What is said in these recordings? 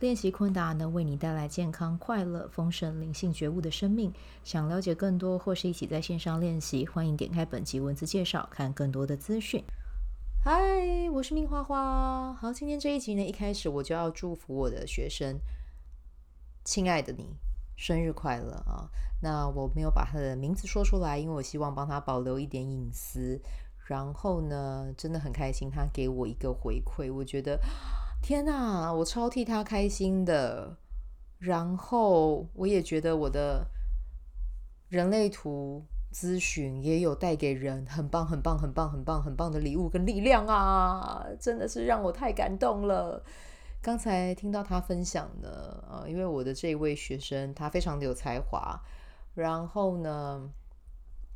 练习昆达能为你带来健康、快乐、丰盛、灵性觉悟的生命。想了解更多或是一起在线上练习，欢迎点开本集文字介绍，看更多的资讯。嗨，我是明花花。好，今天这一集呢，一开始我就要祝福我的学生，亲爱的你，生日快乐啊！那我没有把他的名字说出来，因为我希望帮他保留一点隐私。然后呢，真的很开心，他给我一个回馈，我觉得。天呐，我超替他开心的。然后我也觉得我的人类图咨询也有带给人很棒、很棒、很棒、很棒、很棒的礼物跟力量啊！真的是让我太感动了。刚才听到他分享的啊，因为我的这位学生他非常的有才华，然后呢，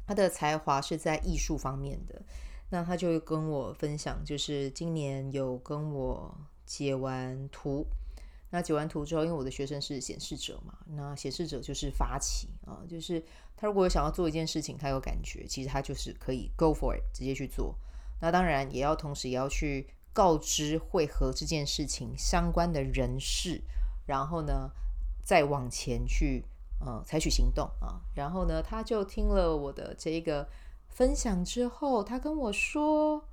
他的才华是在艺术方面的。那他就跟我分享，就是今年有跟我。解完图，那解完图之后，因为我的学生是显示者嘛，那显示者就是发起啊，就是他如果想要做一件事情，他有感觉，其实他就是可以 go for it，直接去做。那当然也要同时也要去告知会和这件事情相关的人士，然后呢再往前去呃采取行动啊。然后呢，他就听了我的这个分享之后，他跟我说。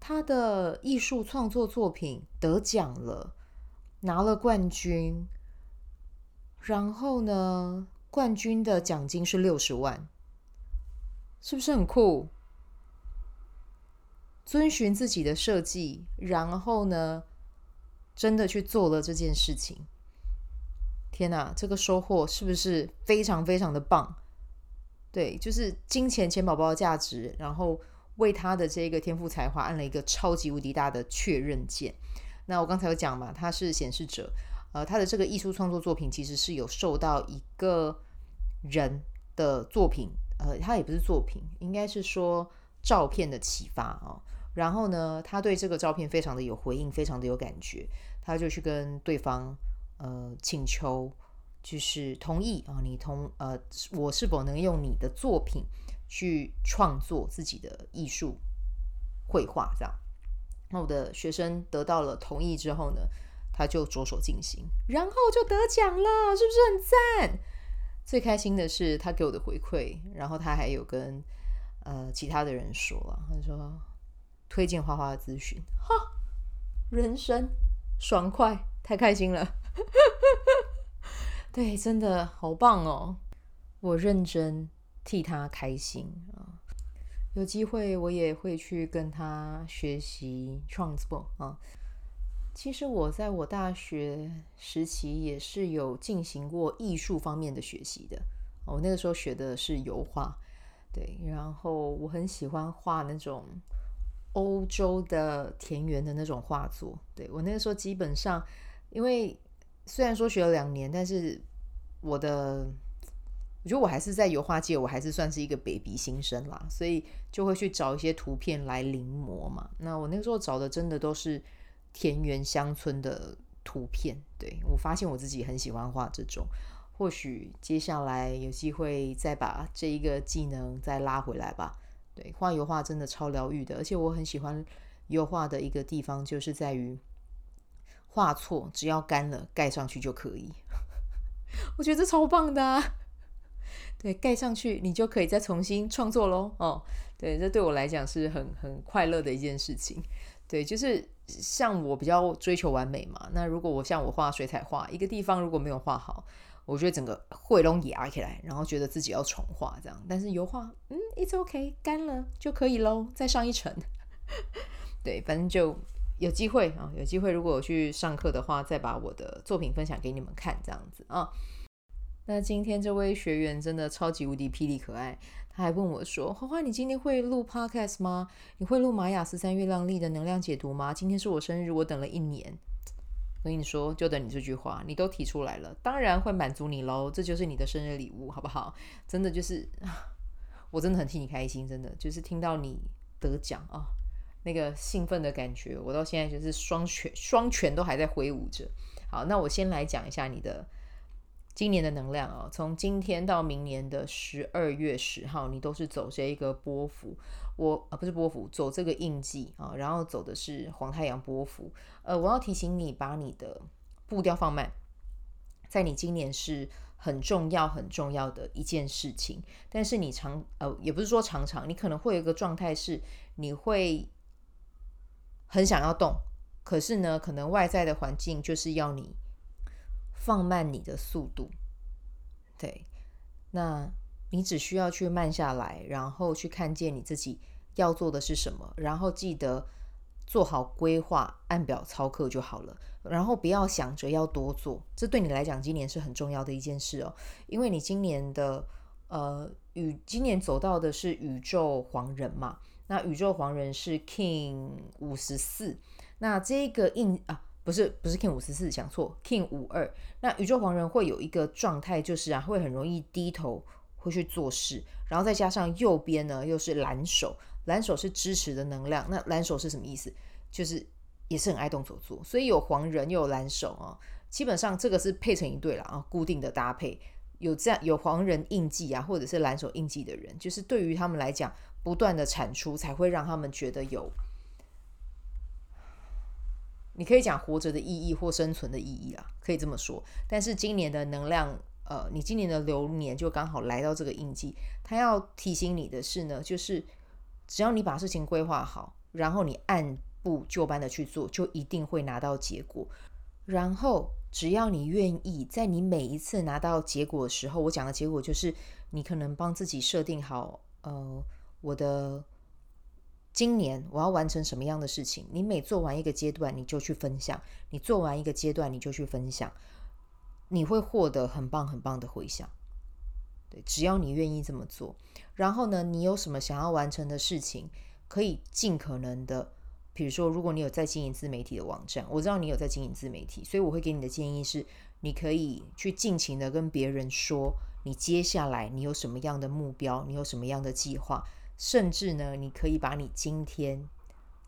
他的艺术创作作品得奖了，拿了冠军。然后呢，冠军的奖金是六十万，是不是很酷？遵循自己的设计，然后呢，真的去做了这件事情。天哪，这个收获是不是非常非常的棒？对，就是金钱钱宝宝的价值，然后。为他的这个天赋才华按了一个超级无敌大的确认键。那我刚才有讲嘛，他是显示者，呃，他的这个艺术创作作品其实是有受到一个人的作品，呃，他也不是作品，应该是说照片的启发啊、哦。然后呢，他对这个照片非常的有回应，非常的有感觉，他就去跟对方呃请求，就是同意啊、你同呃，我是否能用你的作品。去创作自己的艺术绘画，这样。那我的学生得到了同意之后呢，他就着手进行，然后就得奖了，是不是很赞？最开心的是他给我的回馈，然后他还有跟呃其他的人说了，他说推荐花花的咨询，哈，人生爽快，太开心了，对，真的好棒哦，我认真。替他开心啊！有机会我也会去跟他学习创作啊。其实我在我大学时期也是有进行过艺术方面的学习的。我那个时候学的是油画，对，然后我很喜欢画那种欧洲的田园的那种画作。对，我那个时候基本上，因为虽然说学了两年，但是我的。我觉得我还是在油画界，我还是算是一个 baby 新生啦，所以就会去找一些图片来临摹嘛。那我那个时候找的真的都是田园乡村的图片。对，我发现我自己很喜欢画这种，或许接下来有机会再把这一个技能再拉回来吧。对，画油画真的超疗愈的，而且我很喜欢油画的一个地方，就是在于画错只要干了盖上去就可以。我觉得这超棒的。对，盖上去你就可以再重新创作喽。哦，对，这对我来讲是很很快乐的一件事情。对，就是像我比较追求完美嘛。那如果我像我画水彩画，一个地方如果没有画好，我觉得整个会都压起来，然后觉得自己要重画这样。但是油画，嗯，it's OK，干了就可以喽，再上一层。对，反正就有机会啊，有机会如果我去上课的话，再把我的作品分享给你们看，这样子啊。那今天这位学员真的超级无敌霹雳可爱，他还问我说：“花花，你今天会录 podcast 吗？你会录玛雅十三月亮历的能量解读吗？今天是我生日，我等了一年。我跟你说，就等你这句话，你都提出来了，当然会满足你喽。这就是你的生日礼物，好不好？真的就是，我真的很替你开心，真的就是听到你得奖啊，那个兴奋的感觉，我到现在就是双拳双拳都还在挥舞着。好，那我先来讲一下你的今年的能量啊，从今天到明年的十二月十号，你都是走这一个波幅。我啊，不是波幅，走这个印记啊，然后走的是黄太阳波幅。呃，我要提醒你，把你的步调放慢，在你今年是很重要很重要的一件事情。但是你常呃，也不是说常常，你可能会有一个状态是，你会很想要动，可是呢，可能外在的环境就是要你放慢你的速度。对，那。你只需要去慢下来，然后去看见你自己要做的是什么，然后记得做好规划，按表操课就好了。然后不要想着要多做，这对你来讲今年是很重要的一件事哦，因为你今年的呃宇今年走到的是宇宙黄人嘛，那宇宙黄人是 King 五十四，那这个印啊不是不是 King 五十四，讲错 King 五二，那宇宙黄人会有一个状态，就是啊会很容易低头。会去做事，然后再加上右边呢又是蓝手，蓝手是支持的能量。那蓝手是什么意思？就是也是很爱动手做，所以有黄人又有蓝手啊，基本上这个是配成一对了啊，固定的搭配。有这样有黄人印记啊，或者是蓝手印记的人，就是对于他们来讲，不断的产出才会让他们觉得有，你可以讲活着的意义或生存的意义啊，可以这么说。但是今年的能量。呃，你今年的流年就刚好来到这个印记，他要提醒你的是呢，就是只要你把事情规划好，然后你按部就班的去做，就一定会拿到结果。然后只要你愿意，在你每一次拿到结果的时候，我讲的结果就是你可能帮自己设定好，呃，我的今年我要完成什么样的事情，你每做完一个阶段，你就去分享；你做完一个阶段，你就去分享。你会获得很棒很棒的回响，对，只要你愿意这么做。然后呢，你有什么想要完成的事情，可以尽可能的，比如说，如果你有在经营自媒体的网站，我知道你有在经营自媒体，所以我会给你的建议是，你可以去尽情的跟别人说，你接下来你有什么样的目标，你有什么样的计划，甚至呢，你可以把你今天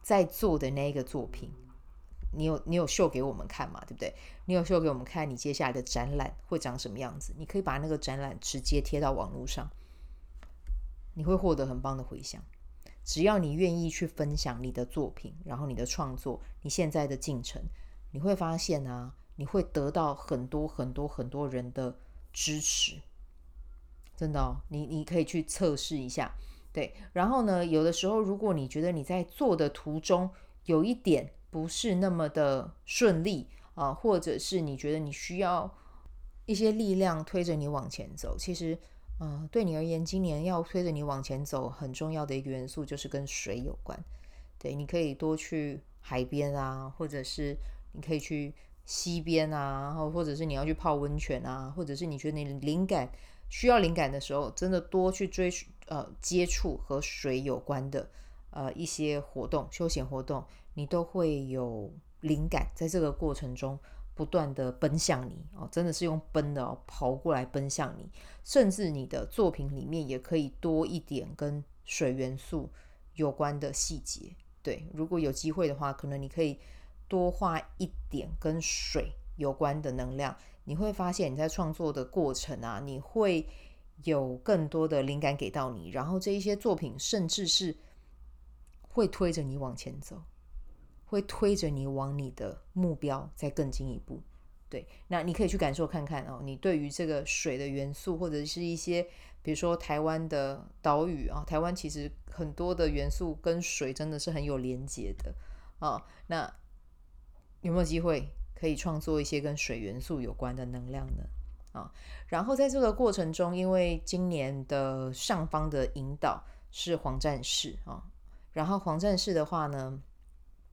在做的那一个作品。你有你有秀给我们看嘛？对不对？你有秀给我们看，你接下来的展览会长什么样子？你可以把那个展览直接贴到网络上，你会获得很棒的回响。只要你愿意去分享你的作品，然后你的创作，你现在的进程，你会发现啊，你会得到很多很多很多人的支持。真的哦，你你可以去测试一下，对。然后呢，有的时候如果你觉得你在做的途中有一点。不是那么的顺利啊，或者是你觉得你需要一些力量推着你往前走。其实，嗯，对你而言，今年要推着你往前走，很重要的一个元素就是跟水有关。对，你可以多去海边啊，或者是你可以去溪边啊，然后或者是你要去泡温泉啊，或者是你觉得你灵感需要灵感的时候，真的多去追呃接触和水有关的呃一些活动，休闲活动。你都会有灵感，在这个过程中不断的奔向你哦，真的是用奔的哦，跑过来奔向你，甚至你的作品里面也可以多一点跟水元素有关的细节。对，如果有机会的话，可能你可以多画一点跟水有关的能量，你会发现你在创作的过程啊，你会有更多的灵感给到你，然后这一些作品甚至是会推着你往前走。会推着你往你的目标再更进一步，对，那你可以去感受看看哦。你对于这个水的元素，或者是一些，比如说台湾的岛屿啊，台湾其实很多的元素跟水真的是很有连接的啊。那有没有机会可以创作一些跟水元素有关的能量呢？啊，然后在这个过程中，因为今年的上方的引导是黄战士啊，然后黄战士的话呢，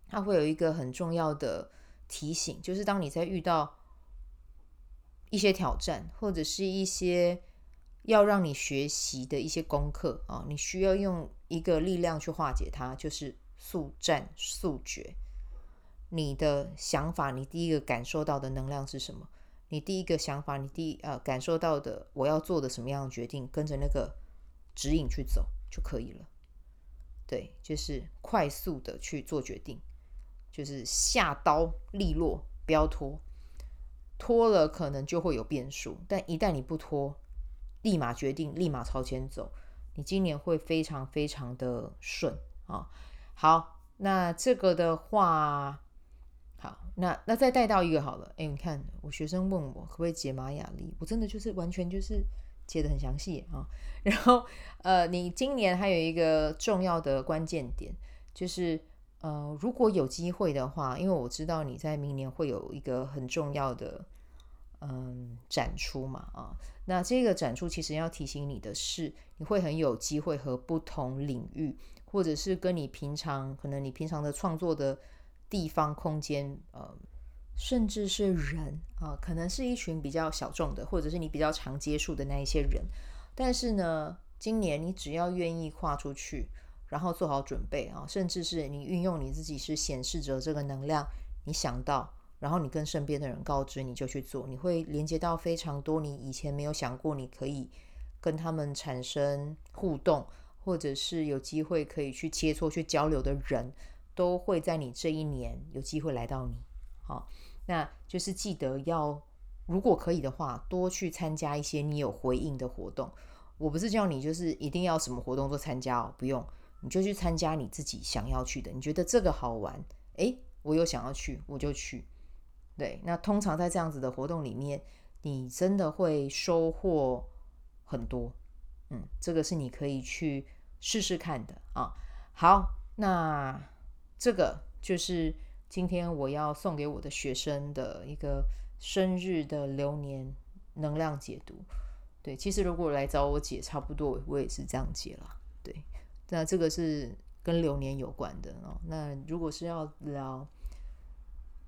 它会有一个很重要的提醒，就是当你在遇到一些挑战，或者是一些要让你学习的一些功课啊，你需要用一个力量去化解它，就是速战速决。你的想法，你第一个感受到的能量是什么？你第一个想法，你第一呃感受到的我要做的什么样的决定，跟着那个指引去走就可以了。对，就是快速的去做决定，就是下刀利落，不要拖，拖了可能就会有变数。但一旦你不拖，立马决定，立马朝前走，你今年会非常非常的顺啊。好，那这个的话。好，那那再带到一个好了。哎，你看，我学生问我可不可以解玛雅历，我真的就是完全就是解得很详细啊。然后，呃，你今年还有一个重要的关键点，就是呃，如果有机会的话，因为我知道你在明年会有一个很重要的嗯展出嘛啊。那这个展出其实要提醒你的是，你会很有机会和不同领域，或者是跟你平常可能你平常的创作的。地方、空间，呃，甚至是人啊，可能是一群比较小众的，或者是你比较常接触的那一些人。但是呢，今年你只要愿意跨出去，然后做好准备啊，甚至是你运用你自己是显示者这个能量，你想到，然后你跟身边的人告知，你就去做，你会连接到非常多你以前没有想过你可以跟他们产生互动，或者是有机会可以去切磋、去交流的人。都会在你这一年有机会来到你，好，那就是记得要，如果可以的话，多去参加一些你有回应的活动。我不是叫你就是一定要什么活动都参加哦，不用，你就去参加你自己想要去的。你觉得这个好玩，诶，我有想要去，我就去。对，那通常在这样子的活动里面，你真的会收获很多。嗯，这个是你可以去试试看的啊。好，那。这个就是今天我要送给我的学生的一个生日的流年能量解读。对，其实如果来找我解，差不多我也是这样解了。对，那这个是跟流年有关的哦。那如果是要聊，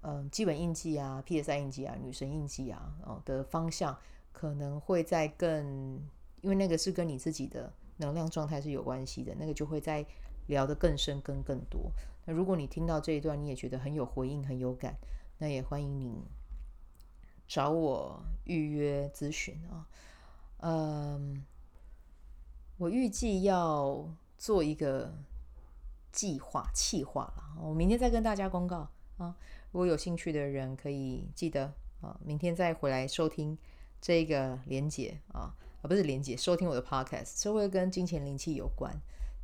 嗯，基本印记啊、PSI 印记啊、女神印记啊哦的方向，可能会在更，因为那个是跟你自己的能量状态是有关系的，那个就会在聊得更深、更更多。那如果你听到这一段，你也觉得很有回应、很有感，那也欢迎你找我预约咨询啊。嗯，我预计要做一个计划、企划了，我明天再跟大家公告啊。如果有兴趣的人，可以记得啊，明天再回来收听这个连结啊，啊不是连结，收听我的 podcast，这会跟金钱灵气有关。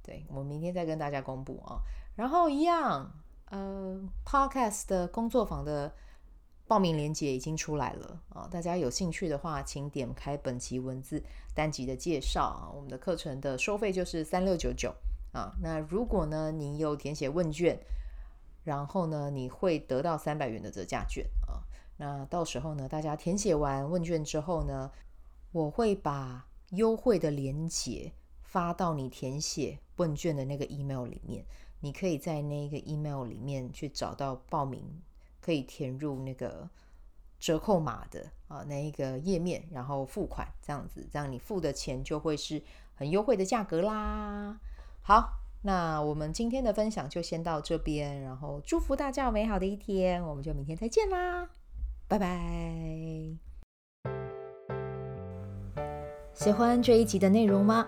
对，我明天再跟大家公布啊。然后一样，呃，Podcast 的工作坊的报名链接已经出来了啊！大家有兴趣的话，请点开本期文字单集的介绍啊。我们的课程的收费就是三六九九啊。那如果呢，你有填写问卷，然后呢，你会得到三百元的折价券啊。那到时候呢，大家填写完问卷之后呢，我会把优惠的链接发到你填写问卷的那个 email 里面。你可以在那个 email 里面去找到报名，可以填入那个折扣码的啊那一个页面，然后付款这样子，这样你付的钱就会是很优惠的价格啦。好，那我们今天的分享就先到这边，然后祝福大家有美好的一天，我们就明天再见啦，拜拜。喜欢这一集的内容吗？